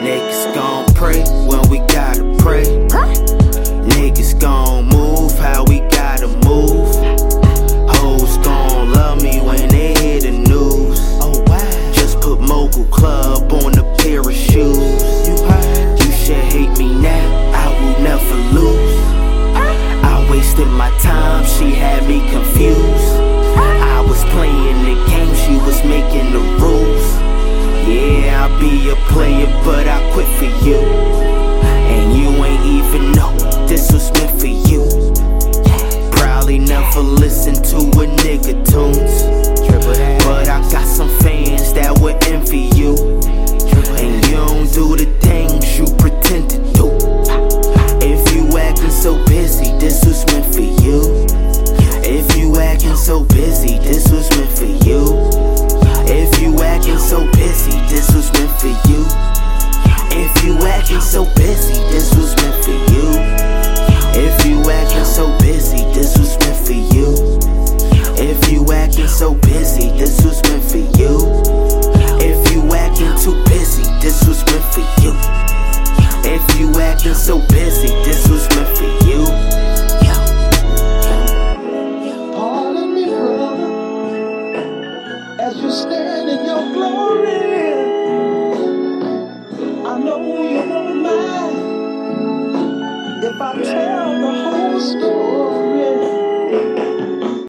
Niggas gon' pray when we gotta pray. Niggas gon' move how we gotta move. Hoes gon' love me when they hear the news. Oh wow. Just put Mogul Club on a pair of shoes. You should hate me now, I will never lose. I wasted my time, she had me confused. I was playing the game, she was making the rules. Yeah, I be a player, but I quit for you. And you ain't even know this was meant for you. Probably never listen to a so busy, this was meant for you. If you acting so busy, this was meant for you. If you acting so busy, this was meant for you. If you acting too busy, this was meant for you. If you acting so busy, this was meant for you. Pardon me, brother, as you stand in your glory. today.